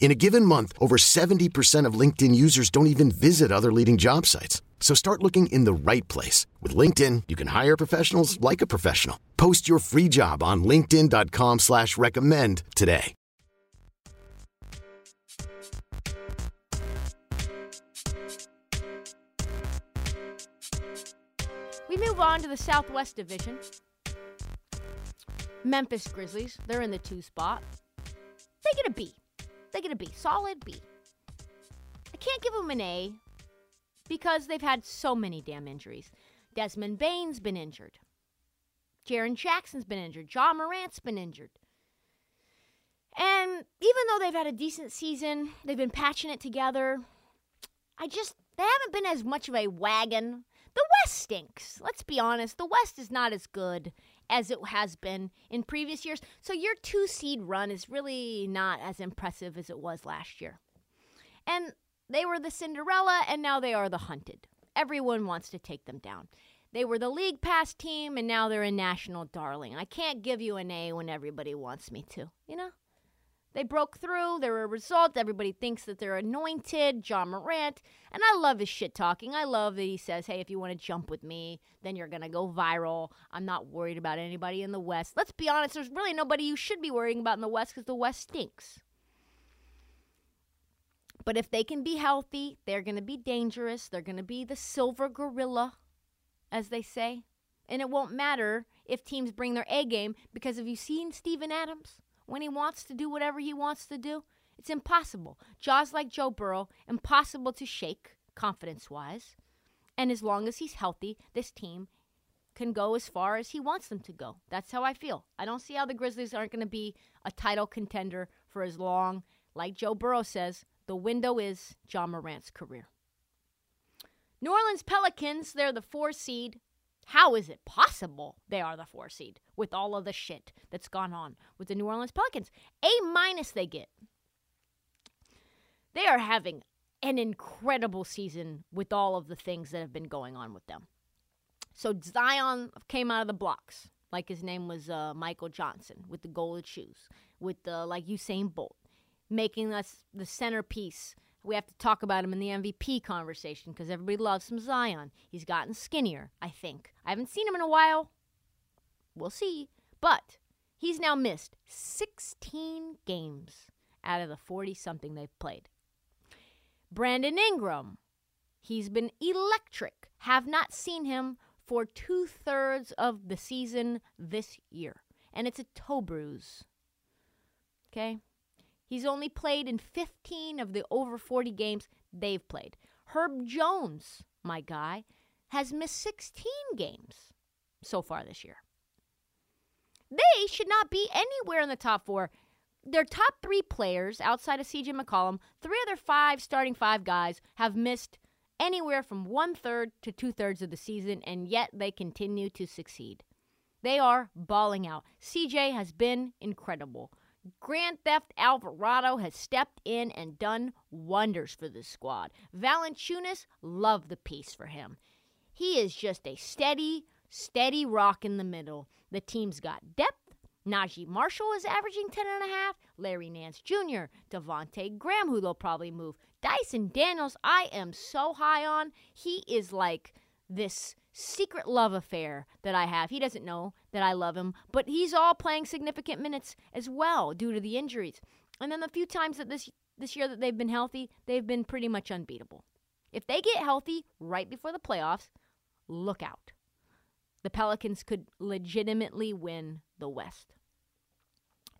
In a given month, over 70% of LinkedIn users don't even visit other leading job sites. So start looking in the right place. With LinkedIn, you can hire professionals like a professional. Post your free job on linkedin.com slash recommend today. We move on to the Southwest Division. Memphis Grizzlies, they're in the two spot. They get a B. They get a B. Solid B. I can't give them an A because they've had so many damn injuries. Desmond Bane's been injured. Jaren Jackson's been injured. Ja Morant's been injured. And even though they've had a decent season, they've been patching it together. I just, they haven't been as much of a wagon. The West stinks. Let's be honest. The West is not as good as it has been in previous years. So your two seed run is really not as impressive as it was last year. And they were the Cinderella, and now they are the hunted. Everyone wants to take them down. They were the league pass team, and now they're a national darling. I can't give you an A when everybody wants me to, you know? They broke through. They're a result. Everybody thinks that they're anointed. Ja Morant. And I love his shit talking. I love that he says, hey, if you want to jump with me, then you're going to go viral. I'm not worried about anybody in the West. Let's be honest, there's really nobody you should be worrying about in the West because the West stinks. But if they can be healthy, they're going to be dangerous. They're going to be the silver gorilla, as they say. And it won't matter if teams bring their A game because have you seen Steven Adams? When he wants to do whatever he wants to do, it's impossible. Ja's like Joe Burrow, impossible to shake confidence wise. And as long as he's healthy, this team can go as far as he wants them to go. That's how I feel. I don't see how the Grizzlies aren't going to be a title contender for as long, like Joe Burrow says, the window is Ja Morant's career. New Orleans Pelicans, they're the four seed. How is it possible they are the four seed with all of the shit that's gone on with the New Orleans Pelicans? A minus they get. They are having an incredible season with all of the things that have been going on with them. So Zion came out of the blocks, like his name was uh, Michael Johnson, with the golden shoes, with the like Usain Bolt, making us the centerpiece. We have to talk about him in the MVP conversation because everybody loves some Zion. He's gotten skinnier, I think. I haven't seen him in a while. We'll see. But he's now missed 16 games out of the 40 something they've played. Brandon Ingram, he's been electric. Have not seen him for two thirds of the season this year. And it's a toe bruise. Okay? He's only played in 15 of the over 40 games they've played. Herb Jones, my guy, has missed 16 games so far this year. They should not be anywhere in the top four. Their top three players outside of CJ McCollum, three other five starting five guys have missed anywhere from one third to two thirds of the season, and yet they continue to succeed. They are balling out. CJ has been incredible. Grand Theft Alvarado has stepped in and done wonders for the squad. Valanciunas, love the piece for him. He is just a steady, steady rock in the middle. The team's got depth. Naji Marshall is averaging 10 and a half. Larry Nance Jr., Devonte Graham, who they'll probably move. Dyson Daniels, I am so high on. He is like this secret love affair that I have. He doesn't know that I love him, but he's all playing significant minutes as well due to the injuries. And then the few times that this this year that they've been healthy, they've been pretty much unbeatable. If they get healthy right before the playoffs, look out. the Pelicans could legitimately win the West.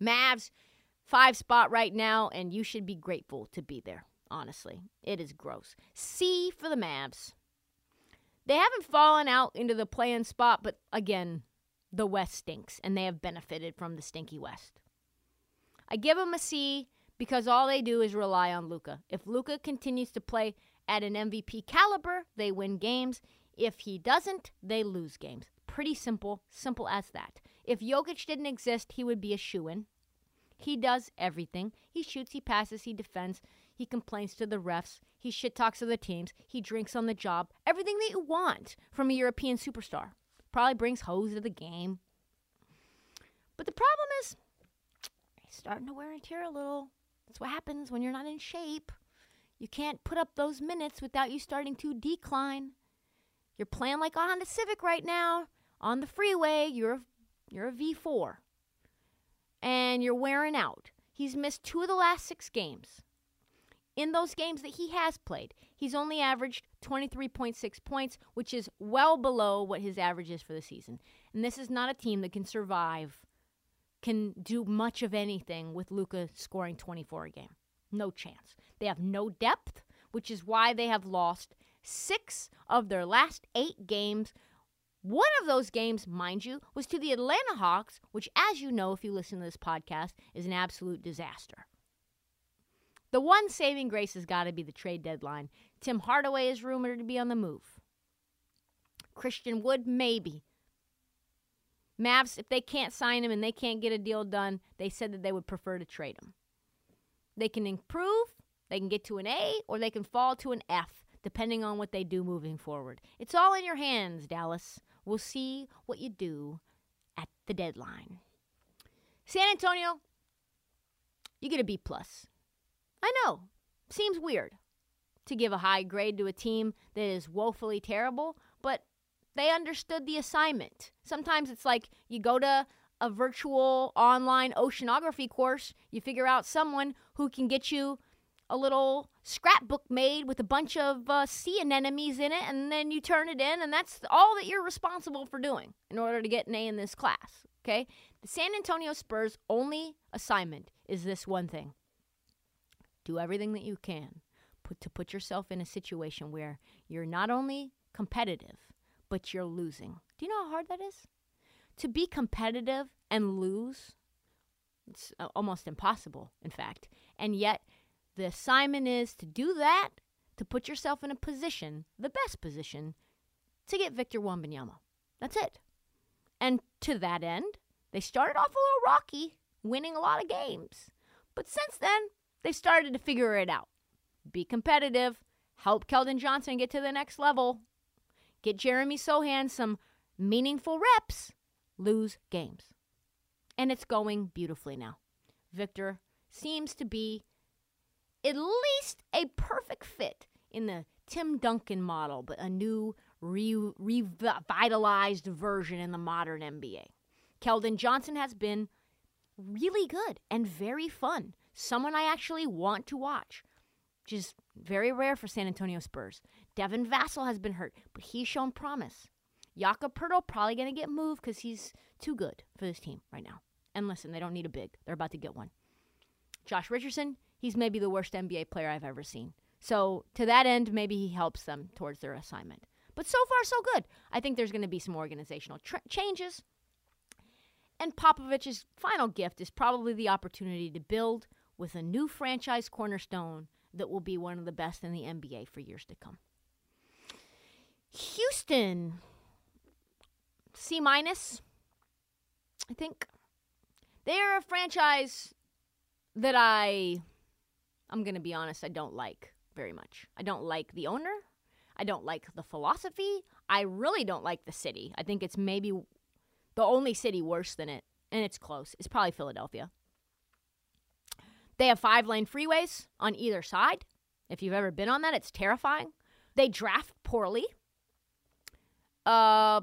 Mavs, five spot right now, and you should be grateful to be there. Honestly, it is gross. C for the Mavs. They haven't fallen out into the play-in spot, but again, the West stinks, and they have benefited from the stinky West. I give them a C because all they do is rely on Luka. If Luka continues to play at an MVP caliber, they win games. If he doesn't, they lose games. Pretty simple, simple as that. If Jokic didn't exist, he would be a shoo in. He does everything. He shoots, he passes, he defends, he complains to the refs, he shit talks to the teams, he drinks on the job. Everything that you want from a European superstar. Probably brings hoes to the game. But the problem is, he's starting to wear and tear a little. That's what happens when you're not in shape. You can't put up those minutes without you starting to decline. You're playing like a Honda Civic right now on the freeway. You're a, you're a V4. And you're wearing out. He's missed two of the last 6 games. In those games that he has played, he's only averaged 23.6 points, which is well below what his average is for the season. And this is not a team that can survive, can do much of anything with Luka scoring 24 a game. No chance. They have no depth, which is why they have lost six of their last eight games. One of those games, mind you, was to the Atlanta Hawks, which, as you know, if you listen to this podcast, is an absolute disaster. The one saving grace has got to be the trade deadline. Tim Hardaway is rumored to be on the move. Christian Wood, maybe. Mavs, if they can't sign him and they can't get a deal done, they said that they would prefer to trade him. They can improve, they can get to an A, or they can fall to an F, depending on what they do moving forward. It's all in your hands, Dallas. We'll see what you do at the deadline. San Antonio, you get a B plus. I know. Seems weird to give a high grade to a team that is woefully terrible, but they understood the assignment. Sometimes it's like you go to a virtual online oceanography course, you figure out someone who can get you a little scrapbook made with a bunch of uh, sea anemones in it, and then you turn it in, and that's all that you're responsible for doing in order to get an A in this class. Okay? The San Antonio Spurs' only assignment is this one thing do everything that you can put, to put yourself in a situation where you're not only competitive, but you're losing. Do you know how hard that is? To be competitive and lose, it's uh, almost impossible, in fact. And yet, the assignment is to do that, to put yourself in a position, the best position, to get Victor Wembanyama. That's it. And to that end, they started off a little rocky, winning a lot of games. But since then, they've started to figure it out. Be competitive, help Keldon Johnson get to the next level, get Jeremy Sochan some meaningful reps, lose games. And it's going beautifully now. Victor seems to be at least a perfect fit in the Tim Duncan model, but a new re- revitalized version in the modern NBA. Keldon Johnson has been really good and very fun someone I actually want to watch, which is very rare for San Antonio Spurs. Devin Vassell has been hurt, but he's shown promise. Jakob Poeltl probably going to get moved because he's too good for this team right now. And listen, they don't need a big. They're about to get one. Josh Richardson, he's maybe the worst NBA player I've ever seen. So to that end, maybe he helps them towards their assignment. But so far, so good. I think there's going to be some organizational changes. And Popovich's final gift is probably the opportunity to build with a new franchise cornerstone that will be one of the best in the NBA for years to come. Houston, C minus, I think. They're a franchise that I, I'm going to be honest, I don't like very much. I don't like the owner. I don't like the philosophy. I really don't like the city. I think it's maybe the only city worse than it, and it's close. It's probably Philadelphia. They have five lane freeways on either side. If you've ever been on that, it's terrifying. They draft poorly. Uh,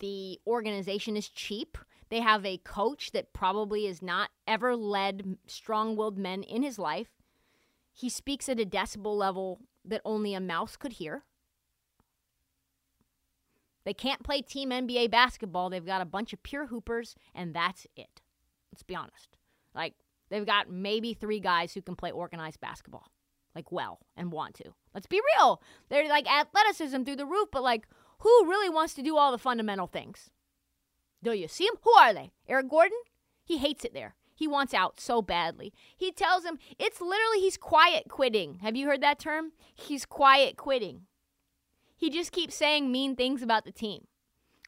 the organization is cheap. They have a coach that probably has not ever led strong willed men in his life. He speaks at a decibel level that only a mouse could hear. They can't play team NBA basketball. They've got a bunch of pure hoopers, and that's it. Let's be honest. Like, they've got maybe three guys who can play organized basketball, like, well, and want to. Let's be real. They're like athleticism through the roof, but like, who really wants to do all the fundamental things? Do you see him? Who are they? Eric Gordon? He hates it there. He wants out so badly. He tells him it's literally he's quiet quitting. Have you heard that term? He's quiet quitting. He just keeps saying mean things about the team,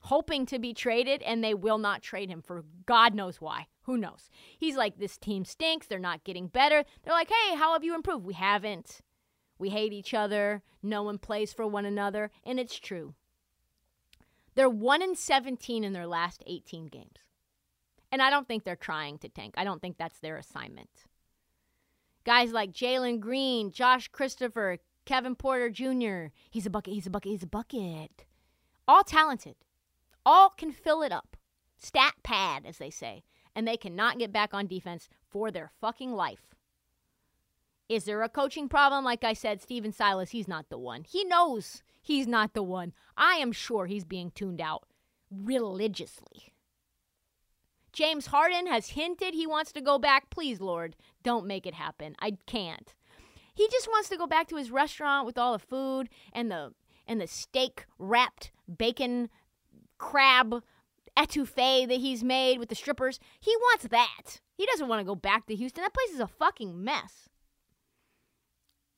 hoping to be traded, and they will not trade him for God knows why. Who knows? He's like, this team stinks. They're not getting better. They're like, hey, how have you improved? We haven't. We hate each other. No one plays for one another. And it's true. They're 1 in 17 in their last 18 games. And I don't think they're trying to tank. I don't think that's their assignment. Guys like Jalen Green, Josh Christopher, Kevin Porter Jr. He's a bucket, he's a bucket, he's a bucket. All talented. All can fill it up. Stat pad, as they say. And they cannot get back on defense for their fucking life. Is there a coaching problem? Like I said, Stephen Silas, he's not the one. He knows he's not the one. I am sure he's being tuned out religiously. James Harden has hinted he wants to go back. Please, Lord, don't make it happen. I can't. He just wants to go back to his restaurant with all the food and the and the steak wrapped bacon crab etouffee that he's made with the strippers. He wants that. He doesn't want to go back to Houston. That place is a fucking mess.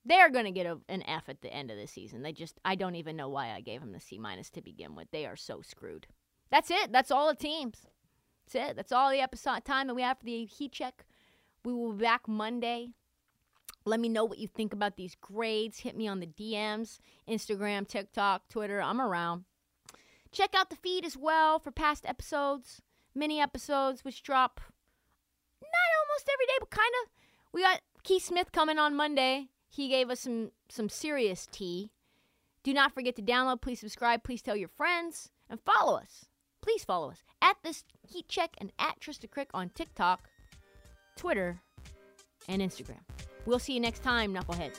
They're going to get a, an F at the end of the season. They just I don't even know why I gave them the C minus to begin with. They are so screwed. That's it. That's all the teams. That's it. That's all the episode time that we have for the heat check. We will be back Monday. Let me know what you think about these grades. Hit me on the DMs, Instagram, TikTok, Twitter. I'm around. Check out the feed as well for past episodes, mini episodes, which drop not almost every day, but kind of. We got Keith Smith coming on Monday. He gave us some some serious tea. Do not forget to download, please subscribe, please tell your friends, and follow us. Please follow us at this heat check and at Trista Crick on TikTok, Twitter, and Instagram. We'll see you next time, knuckleheads.